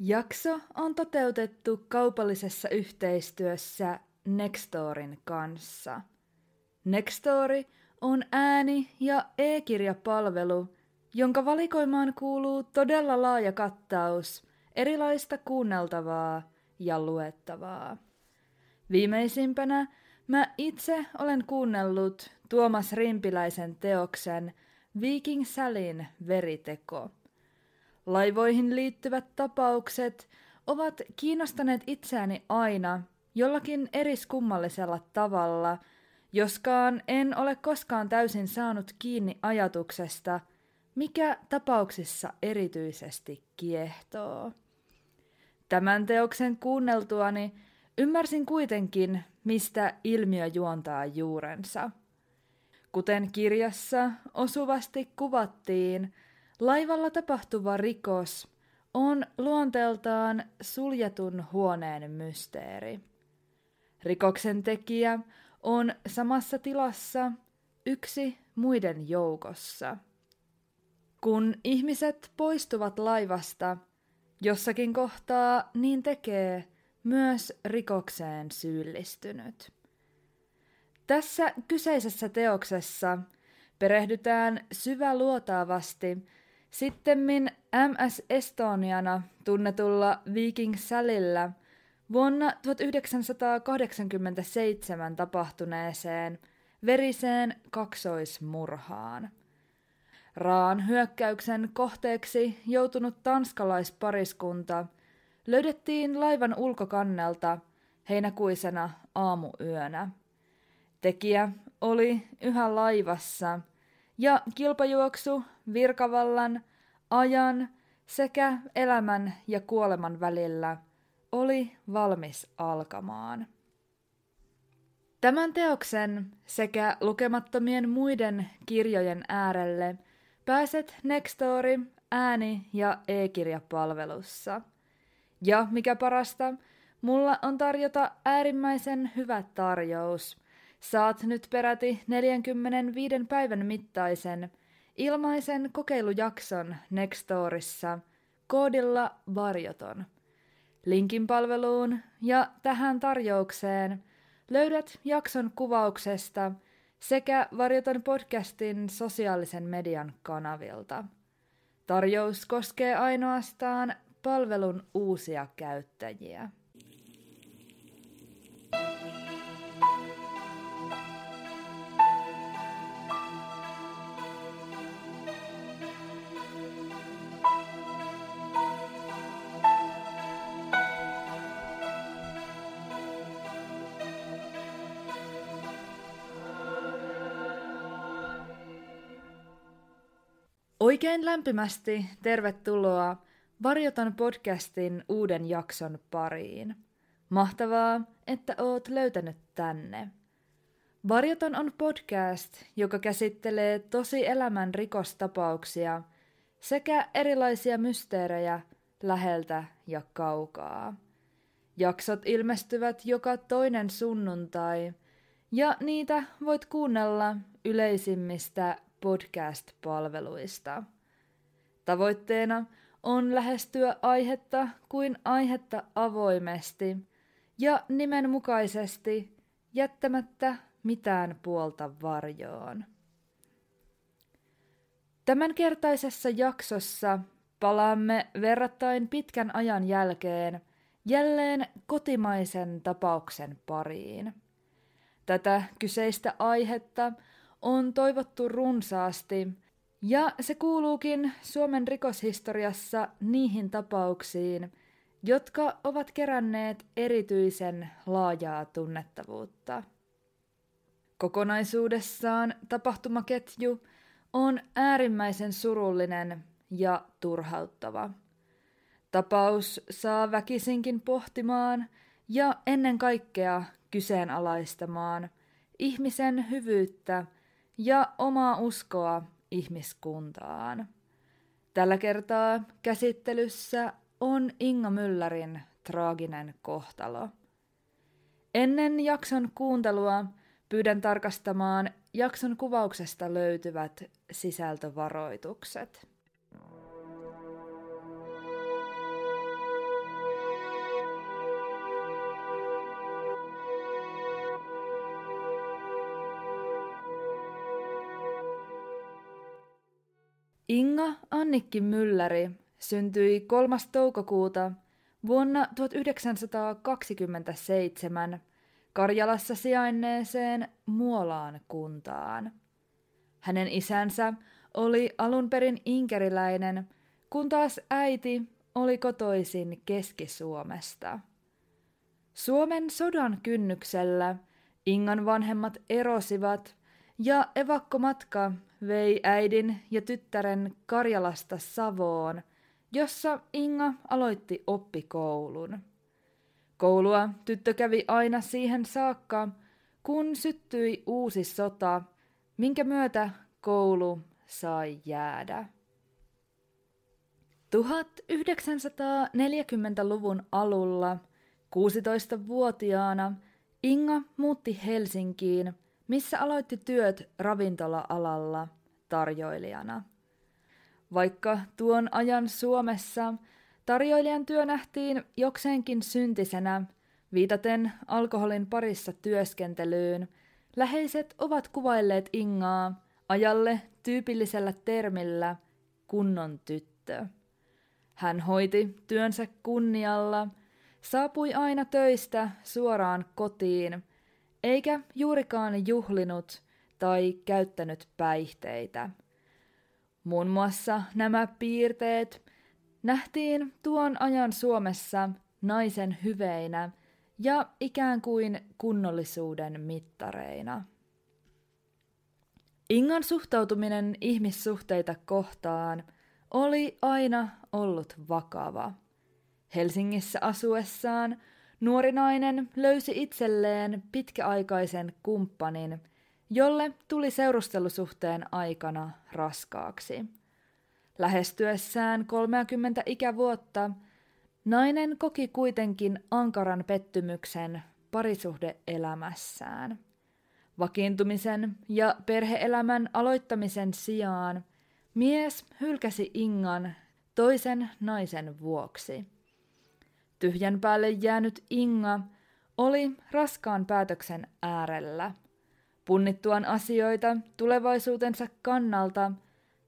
Jakso on toteutettu kaupallisessa yhteistyössä Nextorin kanssa. Nextori on ääni- ja e-kirjapalvelu, jonka valikoimaan kuuluu todella laaja kattaus erilaista kuunneltavaa ja luettavaa. Viimeisimpänä mä itse olen kuunnellut Tuomas Rimpiläisen teoksen Viking Salin veriteko – Laivoihin liittyvät tapaukset ovat kiinnostaneet itseäni aina jollakin eriskummallisella tavalla, joskaan en ole koskaan täysin saanut kiinni ajatuksesta, mikä tapauksissa erityisesti kiehtoo. Tämän teoksen kuunneltuani ymmärsin kuitenkin, mistä ilmiö juontaa juurensa. Kuten kirjassa osuvasti kuvattiin, Laivalla tapahtuva rikos on luonteeltaan suljetun huoneen mysteeri. Rikoksen tekijä on samassa tilassa yksi muiden joukossa. Kun ihmiset poistuvat laivasta, jossakin kohtaa niin tekee myös rikokseen syyllistynyt. Tässä kyseisessä teoksessa perehdytään syväluotaavasti Sittemmin MS Estoniana tunnetulla Viking Salilla vuonna 1987 tapahtuneeseen veriseen kaksoismurhaan. Raan hyökkäyksen kohteeksi joutunut tanskalaispariskunta löydettiin laivan ulkokannelta heinäkuisena aamuyönä. Tekijä oli yhä laivassa ja kilpajuoksu virkavallan, ajan sekä elämän ja kuoleman välillä oli valmis alkamaan. Tämän teoksen sekä lukemattomien muiden kirjojen äärelle pääset Nextory ääni- ja e-kirjapalvelussa. Ja mikä parasta, mulla on tarjota äärimmäisen hyvä tarjous. Saat nyt peräti 45 päivän mittaisen ilmaisen kokeilujakson Nextorissa koodilla varjoton. Linkin palveluun ja tähän tarjoukseen löydät jakson kuvauksesta sekä Varjoton podcastin sosiaalisen median kanavilta. Tarjous koskee ainoastaan palvelun uusia käyttäjiä. Oikein lämpimästi tervetuloa Varjoton podcastin uuden jakson pariin. Mahtavaa, että oot löytänyt tänne. Varjoton on podcast, joka käsittelee tosi elämän rikostapauksia sekä erilaisia mysteerejä läheltä ja kaukaa. Jaksot ilmestyvät joka toinen sunnuntai, ja niitä voit kuunnella yleisimmistä podcast-palveluista. Tavoitteena on lähestyä aihetta kuin aihetta avoimesti ja nimenmukaisesti jättämättä mitään puolta varjoon. Tämänkertaisessa jaksossa palaamme verrattain pitkän ajan jälkeen jälleen kotimaisen tapauksen pariin. Tätä kyseistä aihetta on toivottu runsaasti, ja se kuuluukin Suomen rikoshistoriassa niihin tapauksiin, jotka ovat keränneet erityisen laajaa tunnettavuutta. Kokonaisuudessaan tapahtumaketju on äärimmäisen surullinen ja turhauttava. Tapaus saa väkisinkin pohtimaan ja ennen kaikkea kyseenalaistamaan ihmisen hyvyyttä ja omaa uskoa ihmiskuntaan. Tällä kertaa käsittelyssä on Inga Myllärin traaginen kohtalo. Ennen jakson kuuntelua pyydän tarkastamaan jakson kuvauksesta löytyvät sisältövaroitukset. Inga Annikki Mylläri syntyi 3. toukokuuta vuonna 1927 Karjalassa sijainneeseen Muolaan kuntaan. Hänen isänsä oli alun perin inkeriläinen, kun taas äiti oli kotoisin Keski-Suomesta. Suomen sodan kynnyksellä Ingan vanhemmat erosivat ja evakkomatka vei äidin ja tyttären Karjalasta Savoon, jossa Inga aloitti oppikoulun. Koulua tyttö kävi aina siihen saakka, kun syttyi uusi sota, minkä myötä koulu sai jäädä. 1940-luvun alulla 16-vuotiaana Inga muutti Helsinkiin, missä aloitti työt ravintola-alalla tarjoilijana. Vaikka tuon ajan Suomessa tarjoilijan työ nähtiin jokseenkin syntisenä, viitaten alkoholin parissa työskentelyyn, läheiset ovat kuvailleet Ingaa ajalle tyypillisellä termillä kunnon tyttö. Hän hoiti työnsä kunnialla, saapui aina töistä suoraan kotiin, eikä juurikaan juhlinut tai käyttänyt päihteitä. Muun muassa nämä piirteet nähtiin tuon ajan Suomessa naisen hyveinä ja ikään kuin kunnollisuuden mittareina. Ingan suhtautuminen ihmissuhteita kohtaan oli aina ollut vakava. Helsingissä asuessaan nuori nainen löysi itselleen pitkäaikaisen kumppanin, jolle tuli seurustelusuhteen aikana raskaaksi. Lähestyessään 30 ikävuotta nainen koki kuitenkin ankaran pettymyksen parisuhdeelämässään. Vakiintumisen ja perheelämän aloittamisen sijaan mies hylkäsi Ingan toisen naisen vuoksi. Tyhjän päälle jäänyt Inga oli raskaan päätöksen äärellä. Punnittuaan asioita tulevaisuutensa kannalta,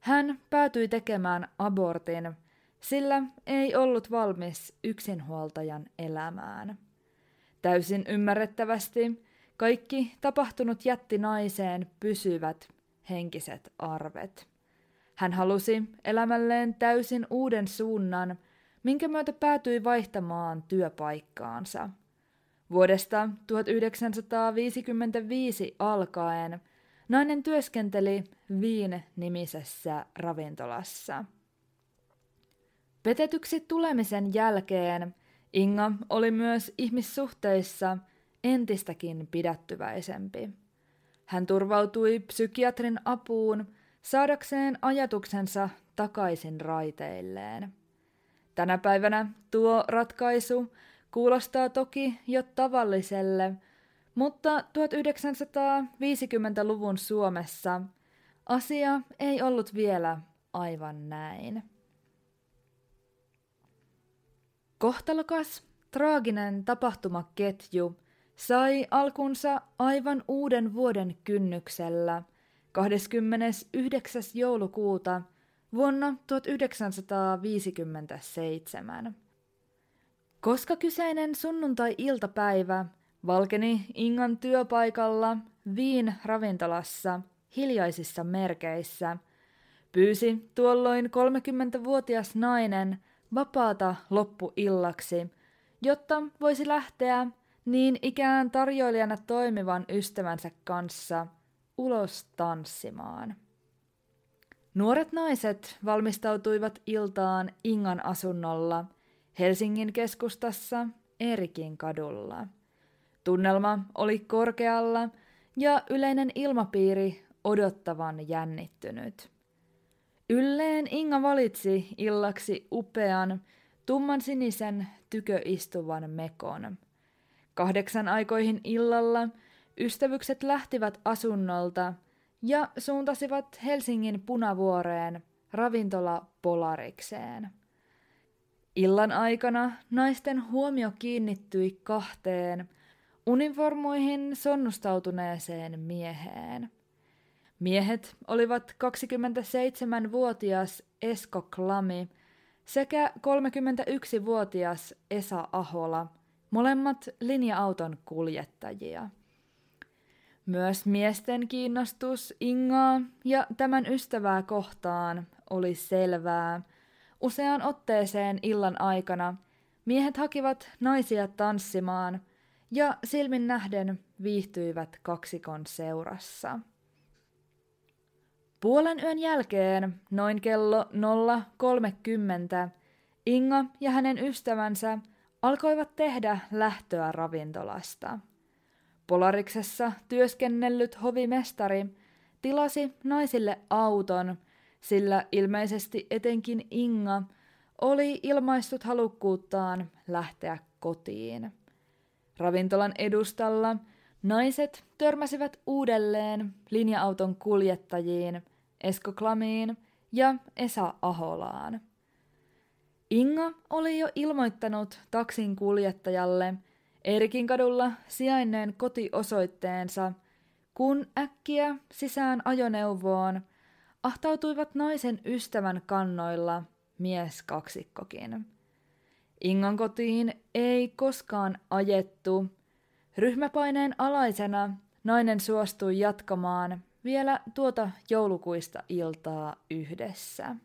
hän päätyi tekemään abortin, sillä ei ollut valmis yksinhuoltajan elämään. Täysin ymmärrettävästi kaikki tapahtunut jätti naiseen pysyvät henkiset arvet. Hän halusi elämälleen täysin uuden suunnan, minkä myötä päätyi vaihtamaan työpaikkaansa. Vuodesta 1955 alkaen nainen työskenteli Viin-nimisessä ravintolassa. Petetyksi tulemisen jälkeen Inga oli myös ihmissuhteissa entistäkin pidättyväisempi. Hän turvautui psykiatrin apuun saadakseen ajatuksensa takaisin raiteilleen. Tänä päivänä tuo ratkaisu kuulostaa toki jo tavalliselle, mutta 1950-luvun Suomessa asia ei ollut vielä aivan näin. Kohtalokas, traaginen tapahtumaketju sai alkunsa aivan uuden vuoden kynnyksellä 29. joulukuuta vuonna 1957. Koska kyseinen sunnuntai-iltapäivä valkeni Ingan työpaikalla Viin ravintolassa hiljaisissa merkeissä, pyysi tuolloin 30-vuotias nainen vapaata loppuillaksi, jotta voisi lähteä niin ikään tarjoilijana toimivan ystävänsä kanssa ulos tanssimaan. Nuoret naiset valmistautuivat iltaan Ingan asunnolla Helsingin keskustassa Erikin kadulla. Tunnelma oli korkealla ja yleinen ilmapiiri odottavan jännittynyt. Ylleen Inga valitsi illaksi upean, tumman sinisen tyköistuvan mekon. Kahdeksan aikoihin illalla ystävykset lähtivät asunnolta ja suuntasivat Helsingin punavuoreen ravintola Polarikseen. Illan aikana naisten huomio kiinnittyi kahteen uniformuihin sonnustautuneeseen mieheen. Miehet olivat 27-vuotias Esko Klami sekä 31-vuotias Esa Ahola, molemmat linja-auton kuljettajia. Myös miesten kiinnostus Ingaa ja tämän ystävää kohtaan oli selvää. Useaan otteeseen illan aikana miehet hakivat naisia tanssimaan ja silmin nähden viihtyivät kaksikon seurassa. Puolen yön jälkeen, noin kello 0.30, Inga ja hänen ystävänsä alkoivat tehdä lähtöä ravintolasta. Polariksessa työskennellyt hovimestari tilasi naisille auton, sillä ilmeisesti etenkin Inga oli ilmaistut halukkuuttaan lähteä kotiin. Ravintolan edustalla naiset törmäsivät uudelleen linja-auton kuljettajiin, Esko Klamiin ja Esa Aholaan. Inga oli jo ilmoittanut taksin kuljettajalle Erikin kadulla sijainneen kotiosoitteensa, kun äkkiä sisään ajoneuvoon ahtautuivat naisen ystävän kannoilla mies kaksikkokin. Ingan kotiin ei koskaan ajettu. Ryhmäpaineen alaisena nainen suostui jatkamaan vielä tuota joulukuista iltaa yhdessä.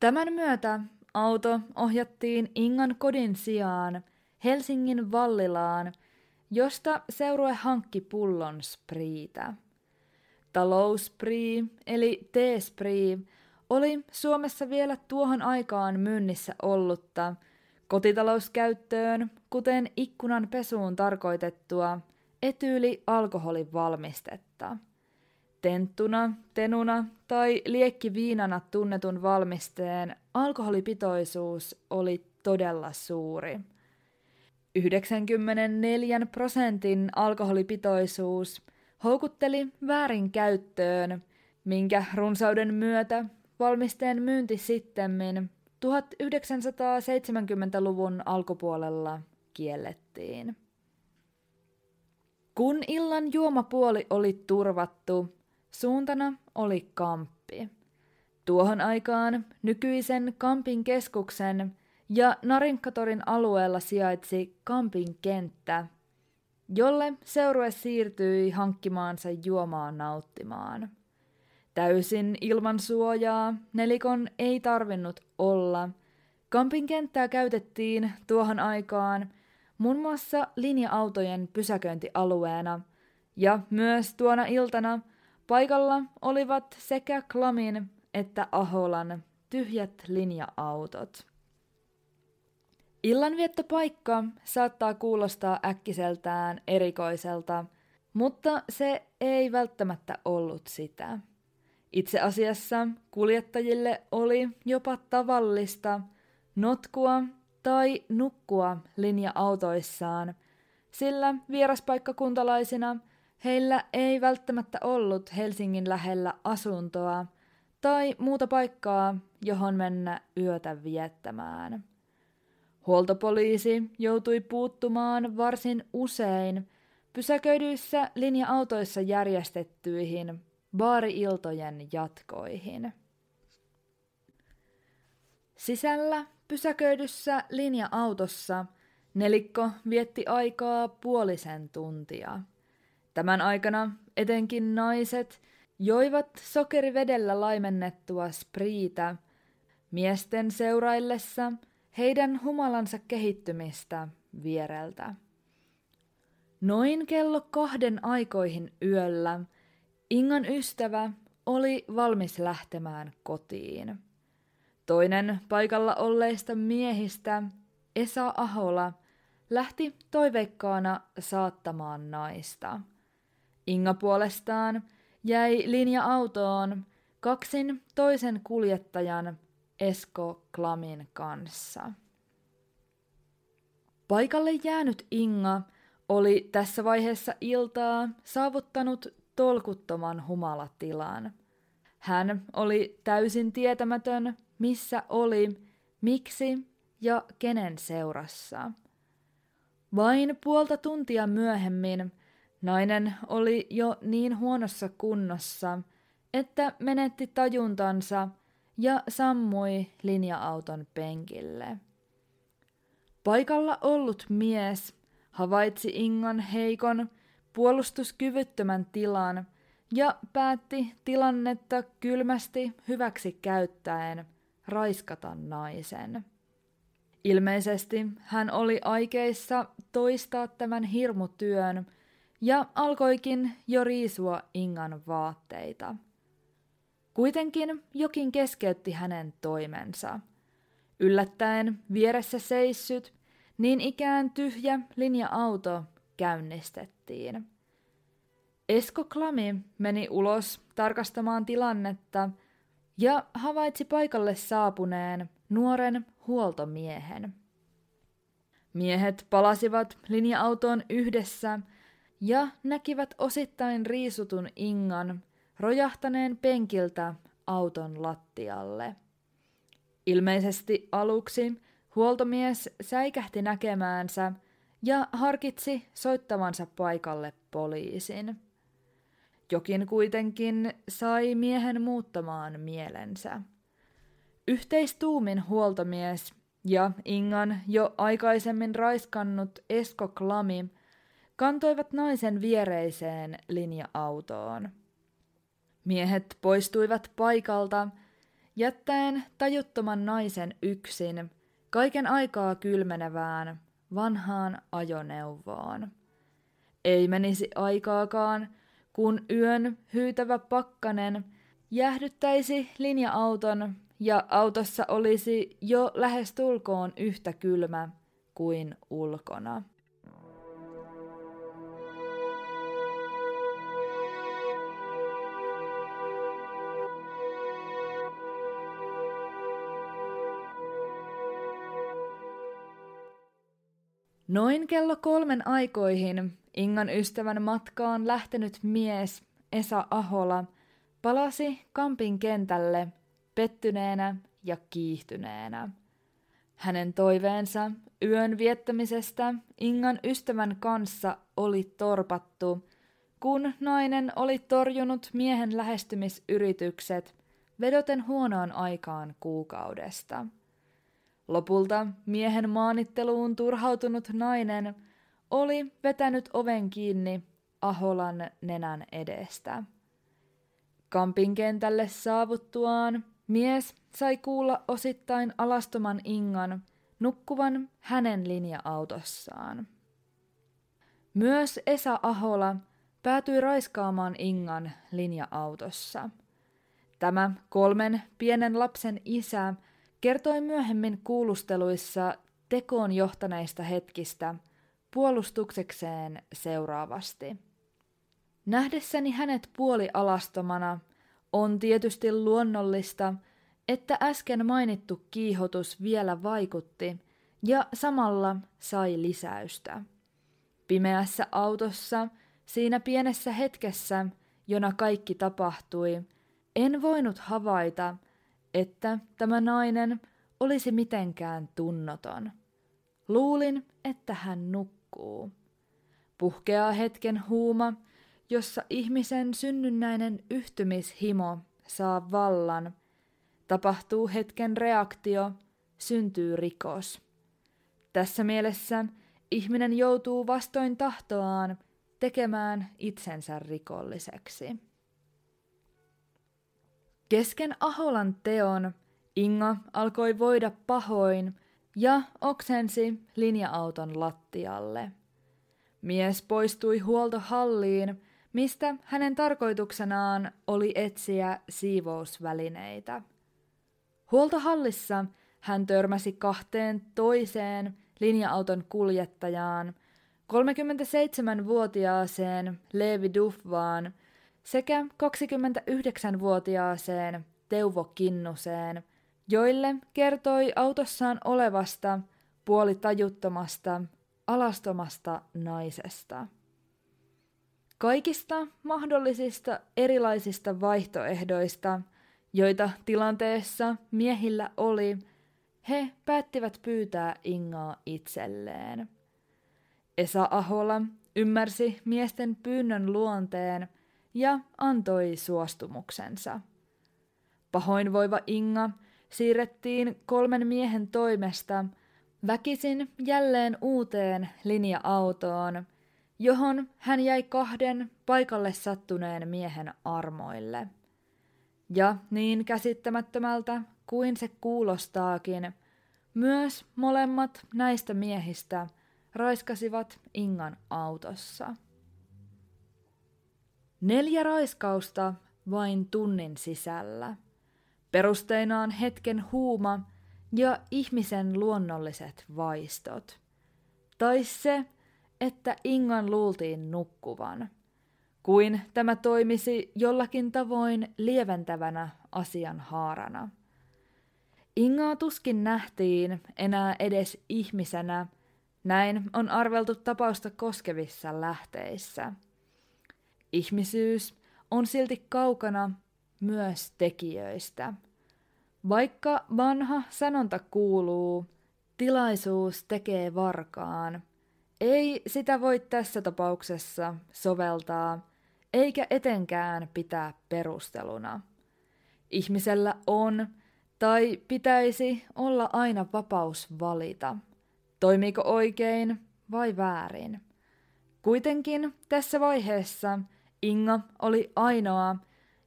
Tämän myötä auto ohjattiin Ingan kodin sijaan Helsingin Vallilaan, josta seurue hankki pullon spriitä. Talousprii, eli teesprii, oli Suomessa vielä tuohon aikaan myynnissä ollutta kotitalouskäyttöön, kuten ikkunan pesuun tarkoitettua etyyli alkoholin valmistetta. Tenttuna, tenuna tai liekkiviinana tunnetun valmisteen alkoholipitoisuus oli todella suuri. 94 prosentin alkoholipitoisuus houkutteli väärinkäyttöön, minkä runsauden myötä valmisteen myynti sittemmin 1970-luvun alkupuolella kiellettiin. Kun illan juomapuoli oli turvattu, suuntana oli kamppi. Tuohon aikaan nykyisen Kampin keskuksen ja Narinkatorin alueella sijaitsi Kampin kenttä, jolle seurue siirtyi hankkimaansa juomaan nauttimaan. Täysin ilman suojaa nelikon ei tarvinnut olla. Kampin kenttää käytettiin tuohon aikaan muun muassa linja-autojen pysäköintialueena, ja myös tuona iltana paikalla olivat sekä Klamin että Aholan tyhjät linja-autot. Illanviettopaikka saattaa kuulostaa äkkiseltään erikoiselta, mutta se ei välttämättä ollut sitä. Itse asiassa kuljettajille oli jopa tavallista notkua tai nukkua linja-autoissaan, sillä vieraspaikkakuntalaisina heillä ei välttämättä ollut Helsingin lähellä asuntoa tai muuta paikkaa, johon mennä yötä viettämään. Huoltopoliisi joutui puuttumaan varsin usein pysäköidyissä linja-autoissa järjestettyihin baari-iltojen jatkoihin. Sisällä pysäköidyssä linja-autossa nelikko vietti aikaa puolisen tuntia. Tämän aikana etenkin naiset joivat sokerivedellä laimennettua spriitä miesten seuraillessa heidän humalansa kehittymistä viereltä. Noin kello kahden aikoihin yöllä – Ingan ystävä oli valmis lähtemään kotiin. Toinen paikalla olleista miehistä, Esa Ahola, lähti toiveikkaana saattamaan naista. Inga puolestaan jäi linja-autoon kaksin toisen kuljettajan Esko Klamin kanssa. Paikalle jäänyt Inga oli tässä vaiheessa iltaa saavuttanut tolkuttoman humalatilan. Hän oli täysin tietämätön, missä oli, miksi ja kenen seurassa. Vain puolta tuntia myöhemmin Nainen oli jo niin huonossa kunnossa, että menetti tajuntansa ja sammui linja-auton penkille. Paikalla ollut mies havaitsi Ingan heikon, puolustuskyvyttömän tilan ja päätti tilannetta kylmästi hyväksi käyttäen raiskata naisen. Ilmeisesti hän oli aikeissa toistaa tämän hirmutyön ja alkoikin jo riisua Ingan vaatteita. Kuitenkin jokin keskeytti hänen toimensa. Yllättäen vieressä seissyt, niin ikään tyhjä linja-auto käynnistettiin. Esko Klami meni ulos tarkastamaan tilannetta ja havaitsi paikalle saapuneen nuoren huoltomiehen. Miehet palasivat linja-autoon yhdessä ja näkivät osittain riisutun Ingan rojahtaneen penkiltä auton lattialle. Ilmeisesti aluksi huoltomies säikähti näkemäänsä ja harkitsi soittavansa paikalle poliisin. Jokin kuitenkin sai miehen muuttamaan mielensä. Yhteistuumin huoltomies ja Ingan jo aikaisemmin raiskannut Esko Klami kantoivat naisen viereiseen linja-autoon. Miehet poistuivat paikalta, jättäen tajuttoman naisen yksin kaiken aikaa kylmenevään vanhaan ajoneuvoon. Ei menisi aikaakaan, kun yön hyytävä pakkanen jäähdyttäisi linja-auton ja autossa olisi jo lähes tulkoon yhtä kylmä kuin ulkona. Noin kello kolmen aikoihin Ingan ystävän matkaan lähtenyt mies Esa Ahola palasi Kampin kentälle pettyneenä ja kiihtyneenä. Hänen toiveensa yön viettämisestä Ingan ystävän kanssa oli torpattu, kun nainen oli torjunut miehen lähestymisyritykset vedoten huonoon aikaan kuukaudesta. Lopulta miehen maanitteluun turhautunut nainen oli vetänyt oven kiinni Aholan nenän edestä. Kampin kentälle saavuttuaan mies sai kuulla osittain alastoman Ingan nukkuvan hänen linja-autossaan. Myös Esa Ahola päätyi raiskaamaan Ingan linja-autossa. Tämä kolmen pienen lapsen isä kertoi myöhemmin kuulusteluissa tekoon johtaneista hetkistä puolustuksekseen seuraavasti. Nähdessäni hänet puolialastomana on tietysti luonnollista, että äsken mainittu kiihotus vielä vaikutti ja samalla sai lisäystä. Pimeässä autossa, siinä pienessä hetkessä, jona kaikki tapahtui, en voinut havaita, että tämä nainen olisi mitenkään tunnoton. Luulin, että hän nukkuu. Puhkeaa hetken huuma, jossa ihmisen synnynnäinen yhtymishimo saa vallan. Tapahtuu hetken reaktio, syntyy rikos. Tässä mielessä ihminen joutuu vastoin tahtoaan tekemään itsensä rikolliseksi. Kesken Aholan teon Inga alkoi voida pahoin ja oksensi linja-auton lattialle. Mies poistui huoltohalliin, mistä hänen tarkoituksenaan oli etsiä siivousvälineitä. Huoltohallissa hän törmäsi kahteen toiseen linja-auton kuljettajaan, 37-vuotiaaseen Levi Duffaan sekä 29-vuotiaaseen Teuvo Kinnuseen, joille kertoi autossaan olevasta puolitajuttomasta, alastomasta naisesta. Kaikista mahdollisista erilaisista vaihtoehdoista, joita tilanteessa miehillä oli, he päättivät pyytää Ingaa itselleen. Esa Ahola ymmärsi miesten pyynnön luonteen ja antoi suostumuksensa. Pahoinvoiva Inga siirrettiin kolmen miehen toimesta väkisin jälleen uuteen linja-autoon, johon hän jäi kahden paikalle sattuneen miehen armoille. Ja niin käsittämättömältä kuin se kuulostaakin, myös molemmat näistä miehistä raiskasivat Ingan autossa. Neljä raiskausta vain tunnin sisällä. Perusteinaan hetken huuma ja ihmisen luonnolliset vaistot. Tai se, että Ingan luultiin nukkuvan. Kuin tämä toimisi jollakin tavoin lieventävänä asian haarana. Ingaa tuskin nähtiin enää edes ihmisenä, näin on arveltu tapausta koskevissa lähteissä. Ihmisyys on silti kaukana myös tekijöistä. Vaikka vanha sanonta kuuluu, tilaisuus tekee varkaan, ei sitä voi tässä tapauksessa soveltaa, eikä etenkään pitää perusteluna. Ihmisellä on tai pitäisi olla aina vapaus valita, toimiiko oikein vai väärin. Kuitenkin tässä vaiheessa Inga oli ainoa,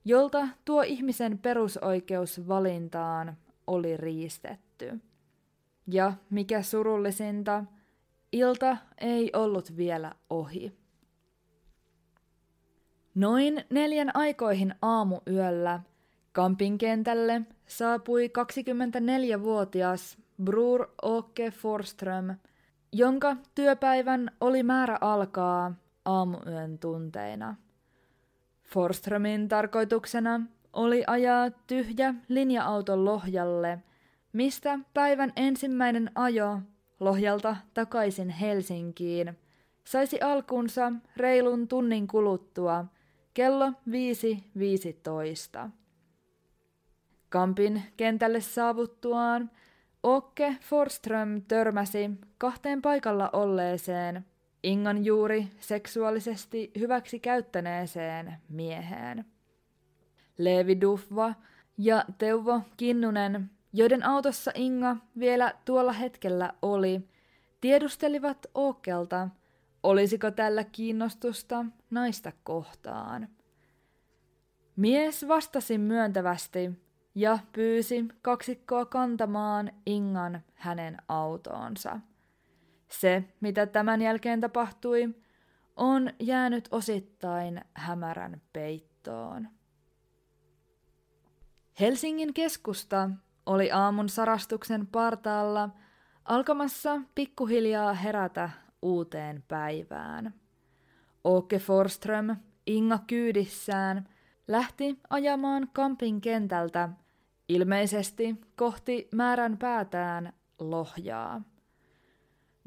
jolta tuo ihmisen perusoikeus valintaan oli riistetty. Ja mikä surullisinta, ilta ei ollut vielä ohi. Noin neljän aikoihin aamuyöllä Kampin kentälle saapui 24-vuotias Brur Åke Forström, jonka työpäivän oli määrä alkaa aamuyön tunteina. Forströmin tarkoituksena oli ajaa tyhjä linja-auto Lohjalle, mistä päivän ensimmäinen ajo Lohjalta takaisin Helsinkiin saisi alkunsa reilun tunnin kuluttua kello 5.15. Kampin kentälle saavuttuaan Okke Forström törmäsi kahteen paikalla olleeseen Ingan juuri seksuaalisesti hyväksi käyttäneeseen mieheen. Leevi Dufva ja Teuvo Kinnunen, joiden autossa Inga vielä tuolla hetkellä oli, tiedustelivat Okkelta, olisiko tällä kiinnostusta naista kohtaan. Mies vastasi myöntävästi ja pyysi kaksikkoa kantamaan Ingan hänen autoonsa. Se, mitä tämän jälkeen tapahtui, on jäänyt osittain hämärän peittoon. Helsingin keskusta oli aamun sarastuksen partaalla alkamassa pikkuhiljaa herätä uuteen päivään. Åke Forström, Inga kyydissään, lähti ajamaan Kampin kentältä ilmeisesti kohti määrän päätään lohjaa.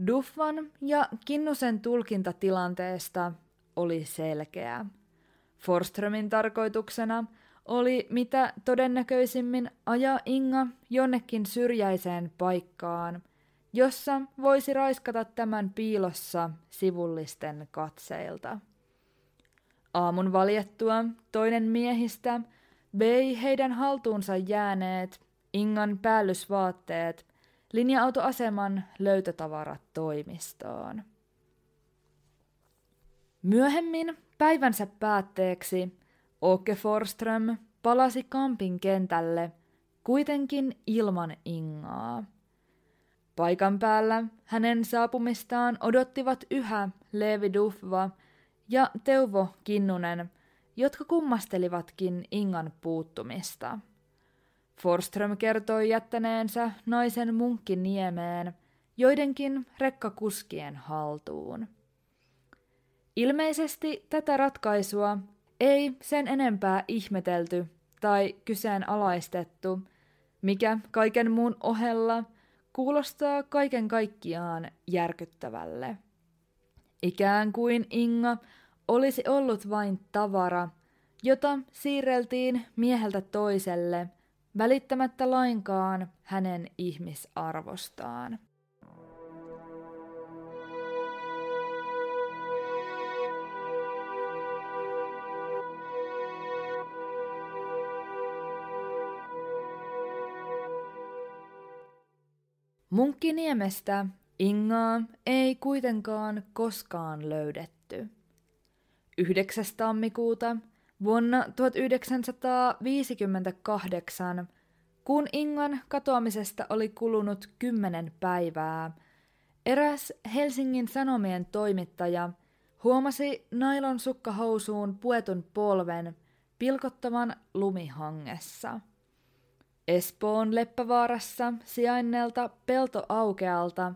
Duffan ja Kinnusen tulkinta tilanteesta oli selkeä. Forströmin tarkoituksena oli mitä todennäköisimmin ajaa Inga jonnekin syrjäiseen paikkaan, jossa voisi raiskata tämän piilossa sivullisten katseilta. Aamun valjettua toinen miehistä vei heidän haltuunsa jääneet Ingan päällysvaatteet linja-autoaseman löytötavarat toimistoon. Myöhemmin päivänsä päätteeksi Åke Forström palasi Kampin kentälle kuitenkin ilman Ingaa. Paikan päällä hänen saapumistaan odottivat yhä Leevi Dufva ja Teuvo Kinnunen, jotka kummastelivatkin Ingan puuttumista. Forström kertoi jättäneensä naisen munkkiniemeen joidenkin rekkakuskien haltuun. Ilmeisesti tätä ratkaisua ei sen enempää ihmetelty tai kyseenalaistettu, mikä kaiken muun ohella kuulostaa kaiken kaikkiaan järkyttävälle. Ikään kuin Inga olisi ollut vain tavara, jota siirreltiin mieheltä toiselle – välittämättä lainkaan hänen ihmisarvostaan. Munkkiniemestä Ingaa ei kuitenkaan koskaan löydetty. 9. tammikuuta vuonna 1958, kun Ingan katoamisesta oli kulunut kymmenen päivää, eräs Helsingin Sanomien toimittaja huomasi nailon sukkahousuun puetun polven pilkottavan lumihangessa. Espoon Leppävaarassa sijainnelta peltoaukealta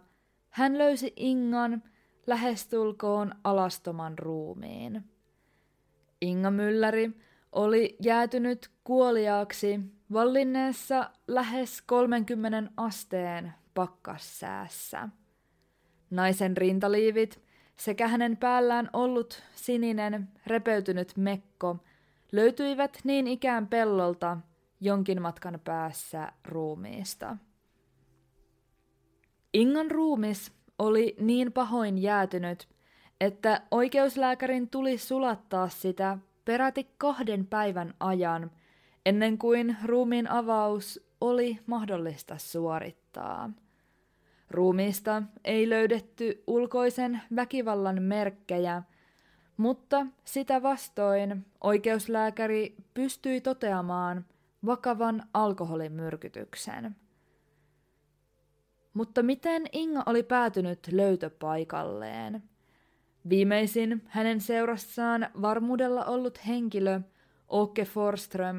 hän löysi Ingan lähestulkoon alastoman ruumiin. Inga Mylläri oli jäätynyt kuoliaaksi vallinneessa lähes 30 asteen pakkassäässä. Naisen rintaliivit sekä hänen päällään ollut sininen repeytynyt mekko löytyivät niin ikään pellolta jonkin matkan päässä ruumiista. Ingan ruumis oli niin pahoin jäätynyt, että oikeuslääkärin tuli sulattaa sitä peräti kahden päivän ajan, ennen kuin ruumiin avaus oli mahdollista suorittaa. Ruumiista ei löydetty ulkoisen väkivallan merkkejä, mutta sitä vastoin oikeuslääkäri pystyi toteamaan vakavan alkoholimyrkytyksen. Mutta miten Inga oli päätynyt löytöpaikalleen? Viimeisin hänen seurassaan varmuudella ollut henkilö, Åke Forström,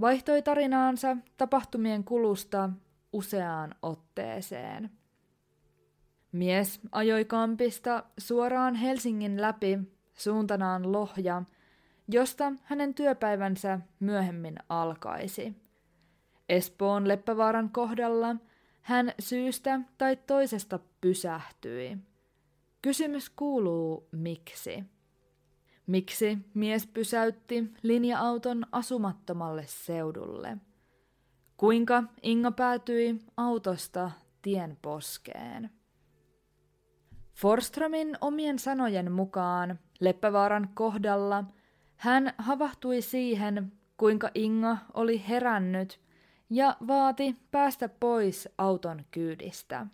vaihtoi tarinaansa tapahtumien kulusta useaan otteeseen. Mies ajoi kampista suoraan Helsingin läpi suuntanaan Lohja, josta hänen työpäivänsä myöhemmin alkaisi. Espoon Leppävaaran kohdalla hän syystä tai toisesta pysähtyi. Kysymys kuuluu miksi. Miksi mies pysäytti linja-auton asumattomalle seudulle? Kuinka Inga päätyi autosta tien poskeen? Forströmin omien sanojen mukaan Leppävaaran kohdalla hän havahtui siihen, kuinka Inga oli herännyt ja vaati päästä pois auton kyydistä.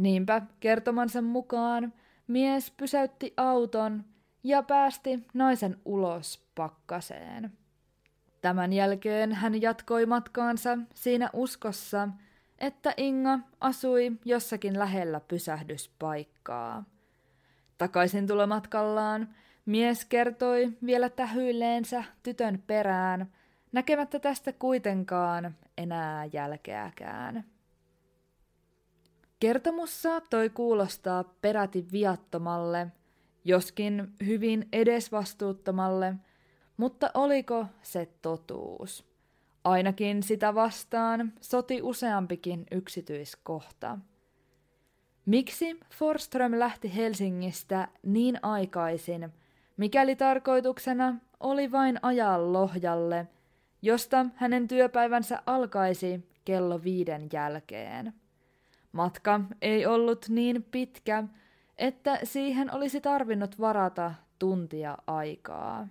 Niinpä kertomansa mukaan mies pysäytti auton ja päästi naisen ulos pakkaseen. Tämän jälkeen hän jatkoi matkaansa siinä uskossa, että Inga asui jossakin lähellä pysähdyspaikkaa. Takaisin tulomatkallaan mies kertoi vielä tähyilleensä tytön perään, näkemättä tästä kuitenkaan enää jälkeäkään. Kertomus saattoi kuulostaa peräti viattomalle, joskin hyvin edesvastuuttomalle, mutta oliko se totuus? Ainakin sitä vastaan soti useampikin yksityiskohta. Miksi Forström lähti Helsingistä niin aikaisin, mikäli tarkoituksena oli vain ajaa Lohjalle, josta hänen työpäivänsä alkaisi kello viiden jälkeen? Matka ei ollut niin pitkä, että siihen olisi tarvinnut varata tuntia aikaa.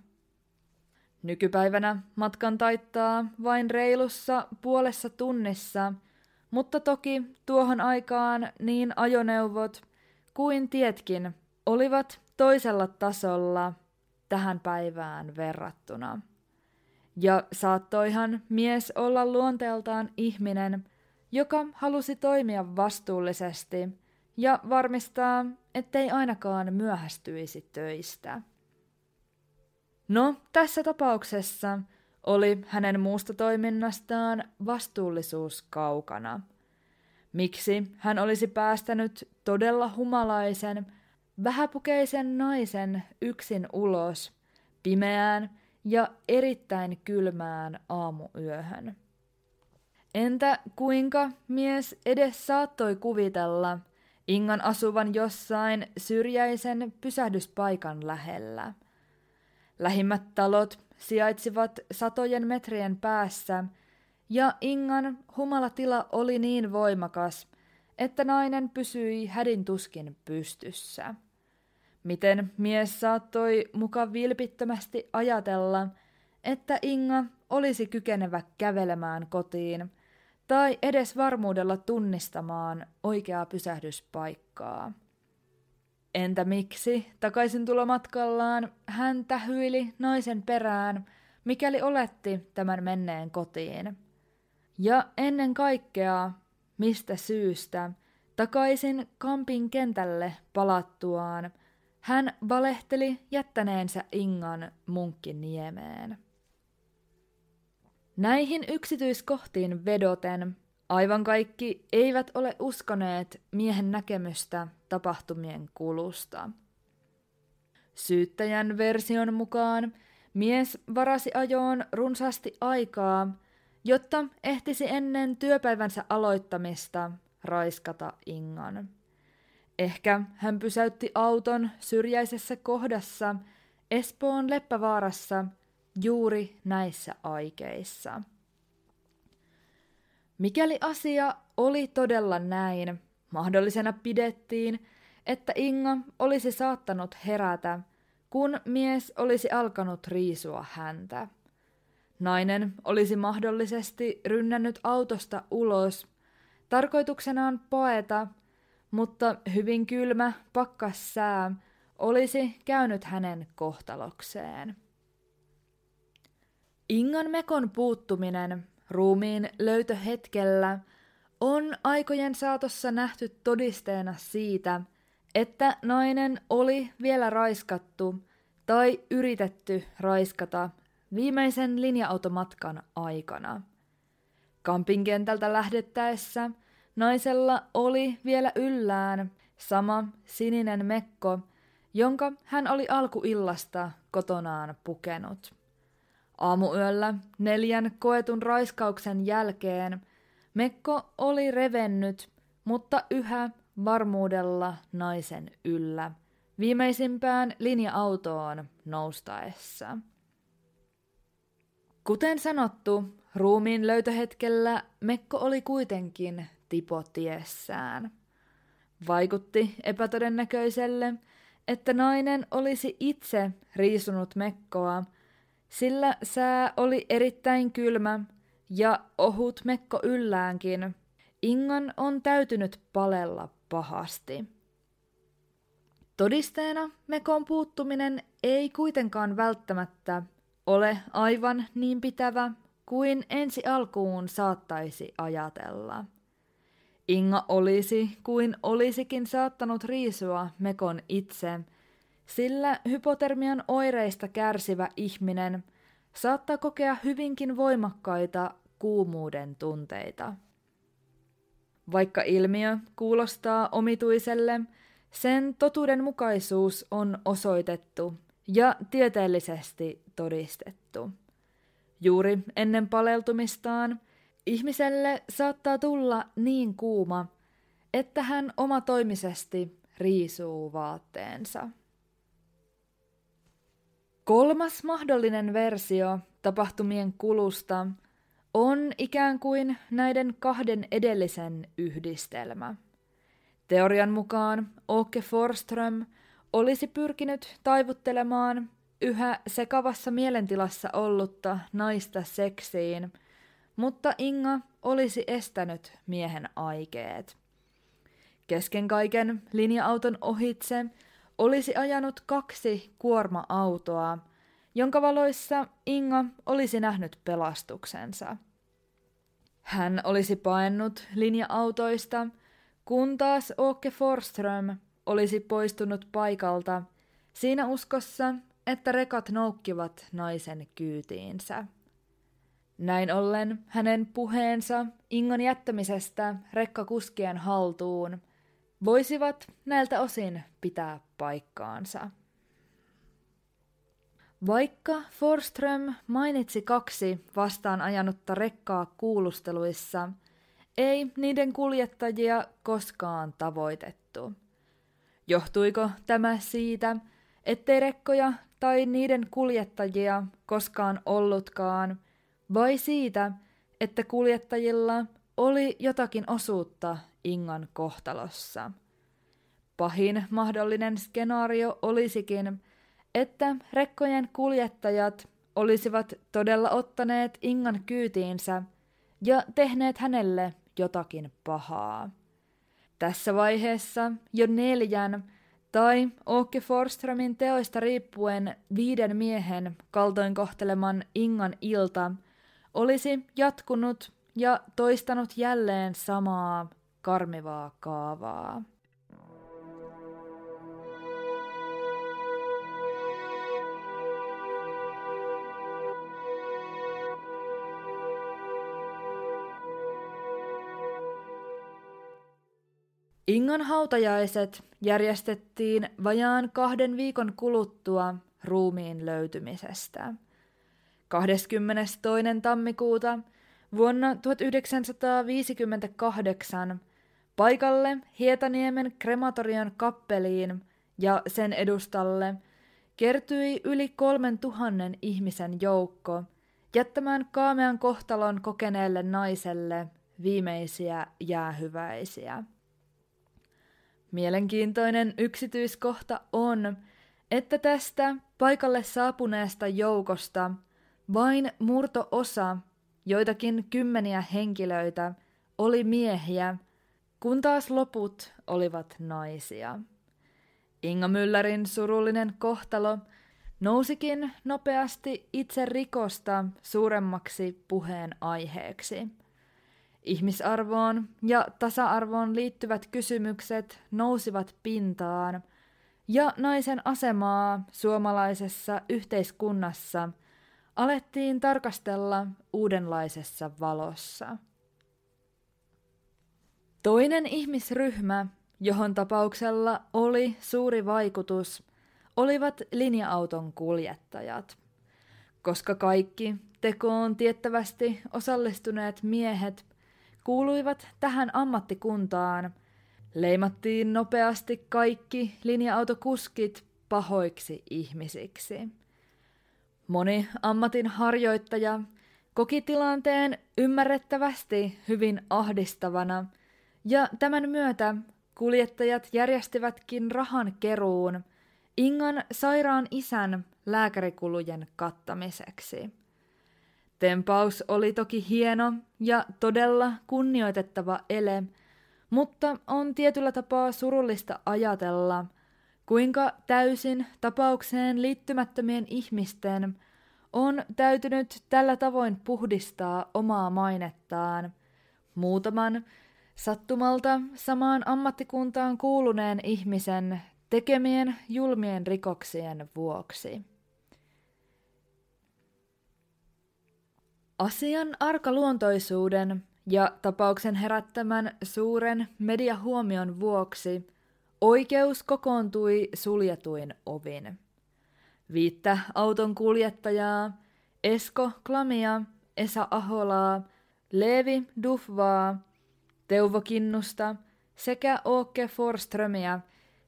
Nykypäivänä matkan taittaa vain reilussa puolessa tunnissa, mutta toki tuohon aikaan niin ajoneuvot kuin tietkin olivat toisella tasolla tähän päivään verrattuna. Ja saattoihan mies olla luonteeltaan ihminen, joka halusi toimia vastuullisesti ja varmistaa, ettei ainakaan myöhästyisi töistä. No, tässä tapauksessa oli hänen muusta toiminnastaan vastuullisuus kaukana. Miksi hän olisi päästänyt todella humalaisen, vähäpukeisen naisen yksin ulos, pimeään ja erittäin kylmään aamuyöhön? Entä kuinka mies edes saattoi kuvitella Ingan asuvan jossain syrjäisen pysähdyspaikan lähellä? Lähimmät talot sijaitsivat satojen metrien päässä, ja Ingan humalatila oli niin voimakas, että nainen pysyi hädin tuskin pystyssä. Miten mies saattoi muka vilpittömästi ajatella, että Inga olisi kykenevä kävelemään kotiin – tai edes varmuudella tunnistamaan oikeaa pysähdyspaikkaa. Entä miksi takaisin tulomatkallaan hän tähyili naisen perään, mikäli oletti tämän menneen kotiin? Ja ennen kaikkea, mistä syystä takaisin Kampin kentälle palattuaan hän valehteli jättäneensä Ingan munkkiniemeen. Näihin yksityiskohtiin vedoten aivan kaikki eivät ole uskoneet miehen näkemystä tapahtumien kulusta. Syyttäjän version mukaan mies varasi ajoon runsaasti aikaa, jotta ehtisi ennen työpäivänsä aloittamista raiskata Ingan. Ehkä hän pysäytti auton syrjäisessä kohdassa Espoon Leppävaarassa juuri näissä aikeissa. Mikäli asia oli todella näin, mahdollisena pidettiin, että Inga olisi saattanut herätä, kun mies olisi alkanut riisua häntä. Nainen olisi mahdollisesti rynnännyt autosta ulos, tarkoituksenaan paeta, mutta hyvin kylmä pakkassää olisi käynyt hänen kohtalokseen. Ingan mekon puuttuminen ruumiin löytöhetkellä on aikojen saatossa nähty todisteena siitä, että nainen oli vielä raiskattu tai yritetty raiskata viimeisen linja-automatkan aikana. Kampin kentältä lähdettäessä naisella oli vielä yllään sama sininen mekko, jonka hän oli alkuillasta kotonaan pukenut. Aamuyöllä neljän koetun raiskauksen jälkeen Mekko oli revennyt, mutta yhä varmuudella naisen yllä, viimeisimpään linja-autoon noustaessa. Kuten sanottu, ruumiin löytöhetkellä Mekko oli kuitenkin tipotiessään. Vaikutti epätodennäköiselle, että nainen olisi itse riisunut Mekkoa, sillä sää oli erittäin kylmä ja ohut Mekko ylläänkin. Ingan on täytynyt palella pahasti. Todisteena Mekon puuttuminen ei kuitenkaan välttämättä ole aivan niin pitävä kuin ensi alkuun saattaisi ajatella. Inga olisi kuin olisikin saattanut riisua Mekon itse, sillä hypotermian oireista kärsivä ihminen saattaa kokea hyvinkin voimakkaita kuumuuden tunteita. Vaikka ilmiö kuulostaa omituiselle, sen totuudenmukaisuus on osoitettu ja tieteellisesti todistettu. Juuri ennen paleltumistaan ihmiselle saattaa tulla niin kuuma, että hän omatoimisesti riisuu vaatteensa. Kolmas mahdollinen versio tapahtumien kulusta on ikään kuin näiden kahden edellisen yhdistelmä. Teorian mukaan Åke Forström olisi pyrkinyt taivuttelemaan yhä sekavassa mielentilassa ollutta naista seksiin, mutta Inga olisi estänyt miehen aikeet. Kesken kaiken linja-auton ohitse olisi ajanut kaksi kuorma-autoa, jonka valoissa Inga olisi nähnyt pelastuksensa. Hän olisi paennut linja-autoista, kun taas Åke Forström olisi poistunut paikalta siinä uskossa, että rekat noukkivat naisen kyytiinsä. Näin ollen hänen puheensa Ingon jättämisestä rekkakuskien haltuun voisivat näiltä osin pitää paikkaansa. Vaikka Forström mainitsi kaksi vastaan ajanutta rekkaa kuulusteluissa, ei niiden kuljettajia koskaan tavoitettu. Johtuiko tämä siitä, ettei rekkoja tai niiden kuljettajia koskaan ollutkaan, vai siitä, että kuljettajilla oli jotakin osuutta Ingan kohtalossa? Pahin mahdollinen skenaario olisikin, että rekkojen kuljettajat olisivat todella ottaneet Ingan kyytiinsä ja tehneet hänelle jotakin pahaa. Tässä vaiheessa jo neljän tai Åke Forströmin teoista riippuen viiden miehen kaltoinkohteleman Ingan ilta olisi jatkunut ja toistanut jälleen samaa karmivaa kaavaa. Ingan hautajaiset järjestettiin vajaan kahden viikon kuluttua ruumiin löytymisestä. 22. tammikuuta vuonna 1958 paikalle Hietaniemen krematorion kappeliin ja sen edustalle kertyi yli kolmen tuhannen ihmisen joukko jättämään kaamean kohtalon kokeneelle naiselle viimeisiä jäähyväisiä. Mielenkiintoinen yksityiskohta on, että tästä paikalle saapuneesta joukosta vain murto-osa, joitakin kymmeniä henkilöitä, oli miehiä, kun taas loput olivat naisia. Inga Müllerin surullinen kohtalo nousikin nopeasti itse rikosta suuremmaksi puheen aiheeksi – Ihmisarvoon ja tasa-arvoon liittyvät kysymykset nousivat pintaan, ja naisen asemaa suomalaisessa yhteiskunnassa alettiin tarkastella uudenlaisessa valossa. Toinen ihmisryhmä, johon tapauksella oli suuri vaikutus, olivat linja-auton kuljettajat. Koska kaikki tekoon tiettävästi osallistuneet miehet kuuluivat tähän ammattikuntaan. Leimattiin nopeasti kaikki linja-autokuskit pahoiksi ihmisiksi. Moni ammatin harjoittaja koki tilanteen ymmärrettävästi hyvin ahdistavana, ja tämän myötä kuljettajat järjestivätkin rahan keruun Ingan sairaan isän lääkärikulujen kattamiseksi. Tempaus oli toki hieno ja todella kunnioitettava ele, mutta on tietyllä tapaa surullista ajatella, kuinka täysin tapaukseen liittymättömien ihmisten on täytynyt tällä tavoin puhdistaa omaa mainettaan muutaman sattumalta samaan ammattikuntaan kuuluneen ihmisen tekemien julmien rikoksien vuoksi. Asian arkaluontoisuuden ja tapauksen herättämän suuren mediahuomion vuoksi oikeus kokoontui suljetuin ovin. Viittä auton kuljettajaa, Esko Klamia, Esa Aholaa, Leevi Dufvaa, Teuvo Kinnusta sekä Åke Forströmiä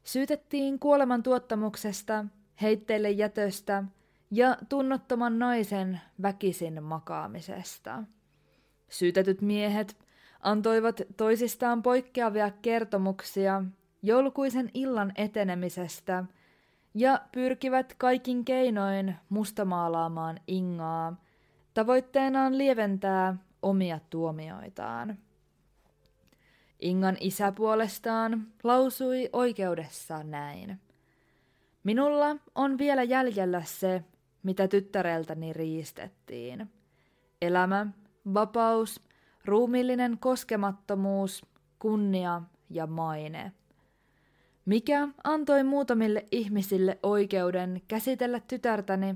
syytettiin kuolemantuottamuksesta, heitteille jätöstä – ja tunnottoman naisen väkisin makaamisesta. Syytetyt miehet antoivat toisistaan poikkeavia kertomuksia joulukuisen illan etenemisestä ja pyrkivät kaikin keinoin mustamaalaamaan Ingaa, tavoitteenaan lieventää omia tuomioitaan. Ingan isä puolestaan lausui oikeudessa näin. Minulla on vielä jäljellä se, mitä tyttäreltäni riistettiin. Elämä, vapaus, ruumillinen koskemattomuus, kunnia ja maine. Mikä antoi muutamille ihmisille oikeuden käsitellä tytärtäni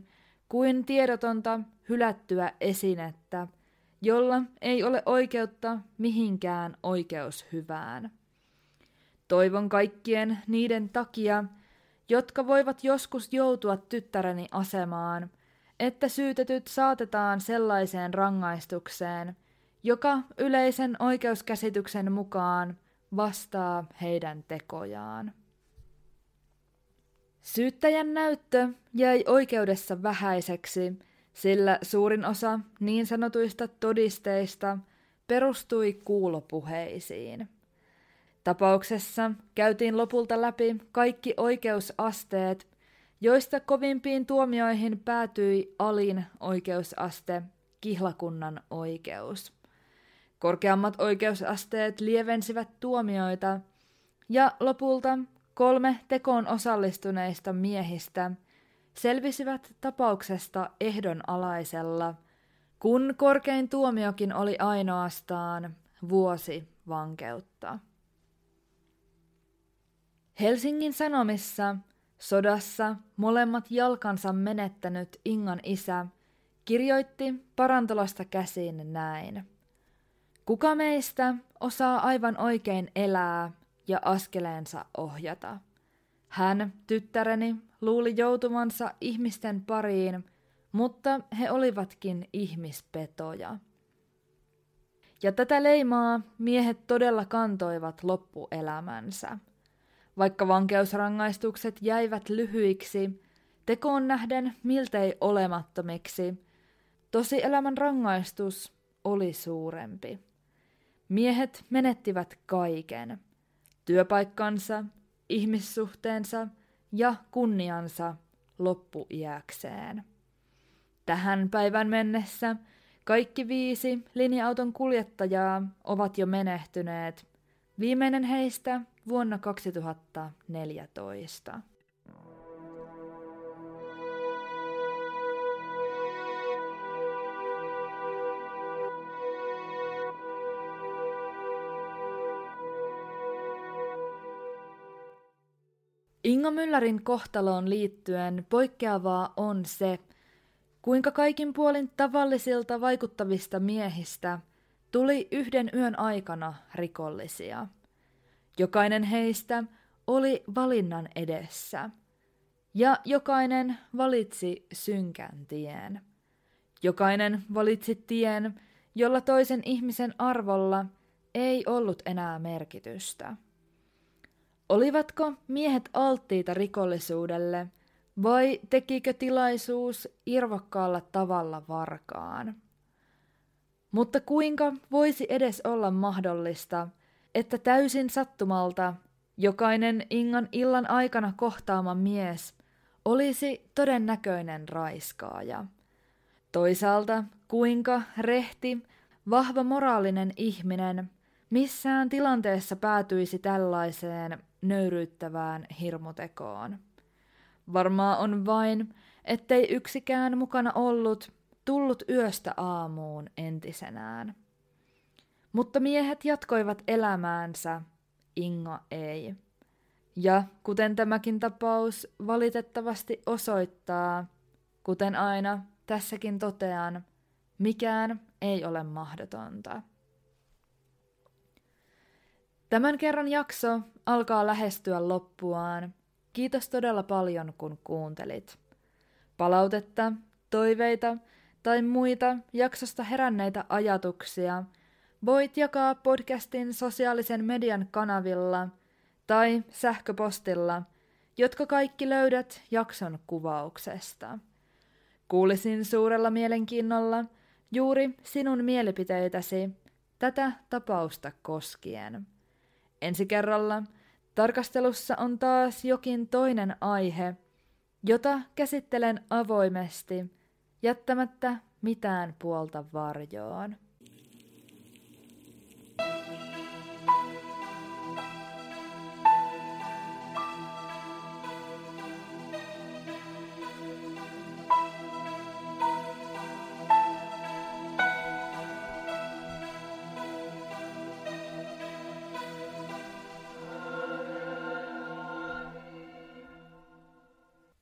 kuin tiedotonta hylättyä esinettä, jolla ei ole oikeutta mihinkään oikeushyvään. Toivon kaikkien niiden takia, jotka voivat joskus joutua tyttäreni asemaan, että syytetyt saatetaan sellaiseen rangaistukseen, joka yleisen oikeuskäsityksen mukaan vastaa heidän tekojaan. Syyttäjän näyttö jäi oikeudessa vähäiseksi, sillä suurin osa niin sanotuista todisteista perustui kuulopuheisiin. Tapauksessa käytiin lopulta läpi kaikki oikeusasteet, joista kovimpiin tuomioihin päätyi alin oikeusaste, kihlakunnan oikeus. Korkeammat oikeusasteet lievensivät tuomioita ja lopulta kolme tekoon osallistuneista miehistä selvisivät tapauksesta ehdonalaisella, kun korkein tuomiokin oli ainoastaan vuosi vankeutta. Helsingin Sanomissa sodassa molemmat jalkansa menettänyt Ingan isä kirjoitti parantolasta käsin näin. Kuka meistä osaa aivan oikein elää ja askeleensa ohjata? Hän, tyttäreni, luuli joutuvansa ihmisten pariin, mutta he olivatkin ihmispetoja. Ja tätä leimaa miehet todella kantoivat loppuelämänsä. Vaikka vankeusrangaistukset jäivät lyhyiksi, tekoon nähden miltei olemattomiksi, tosi elämän rangaistus oli suurempi. Miehet menettivät kaiken. Työpaikkansa, ihmissuhteensa ja kunniansa loppuiäkseen. Tähän päivän mennessä kaikki viisi linja-auton kuljettajaa ovat jo menehtyneet, viimeinen heistä vuonna 2014. Ingo Myllärin kohtaloon liittyen poikkeavaa on se, kuinka kaikin puolin tavallisilta vaikuttavista miehistä tuli yhden yön aikana rikollisia. Jokainen heistä oli valinnan edessä, ja jokainen valitsi synkän tien. Jokainen valitsi tien, jolla toisen ihmisen arvolla ei ollut enää merkitystä. Olivatko miehet alttiita rikollisuudelle vai tekikö tilaisuus irvokkaalla tavalla varkaan? Mutta kuinka voisi edes olla mahdollista, että täysin sattumalta jokainen Ingan illan aikana kohtaama mies olisi todennäköinen raiskaaja? Toisaalta kuinka rehti, vahva moraalinen ihminen missään tilanteessa päätyisi tällaiseen nöyryyttävään hirmutekoon. Varmaa on vain, ettei yksikään mukana ollut tullut yöstä aamuun entisenään. Mutta miehet jatkoivat elämäänsä, Inga ei. Ja kuten tämäkin tapaus valitettavasti osoittaa, kuten aina tässäkin totean, mikään ei ole mahdotonta. Tämän kerran jakso alkaa lähestyä loppuaan. Kiitos todella paljon, kun kuuntelit. Palautetta, toiveita tai muita jaksosta heränneitä ajatuksia voit jakaa podcastin sosiaalisen median kanavilla tai sähköpostilla, jotka kaikki löydät jakson kuvauksesta. Kuulisin suurella mielenkiinnolla juuri sinun mielipiteitäsi tätä tapausta koskien. Ensi kerralla tarkastelussa on taas jokin toinen aihe, jota käsittelen avoimesti, jättämättä mitään puolta varjoon.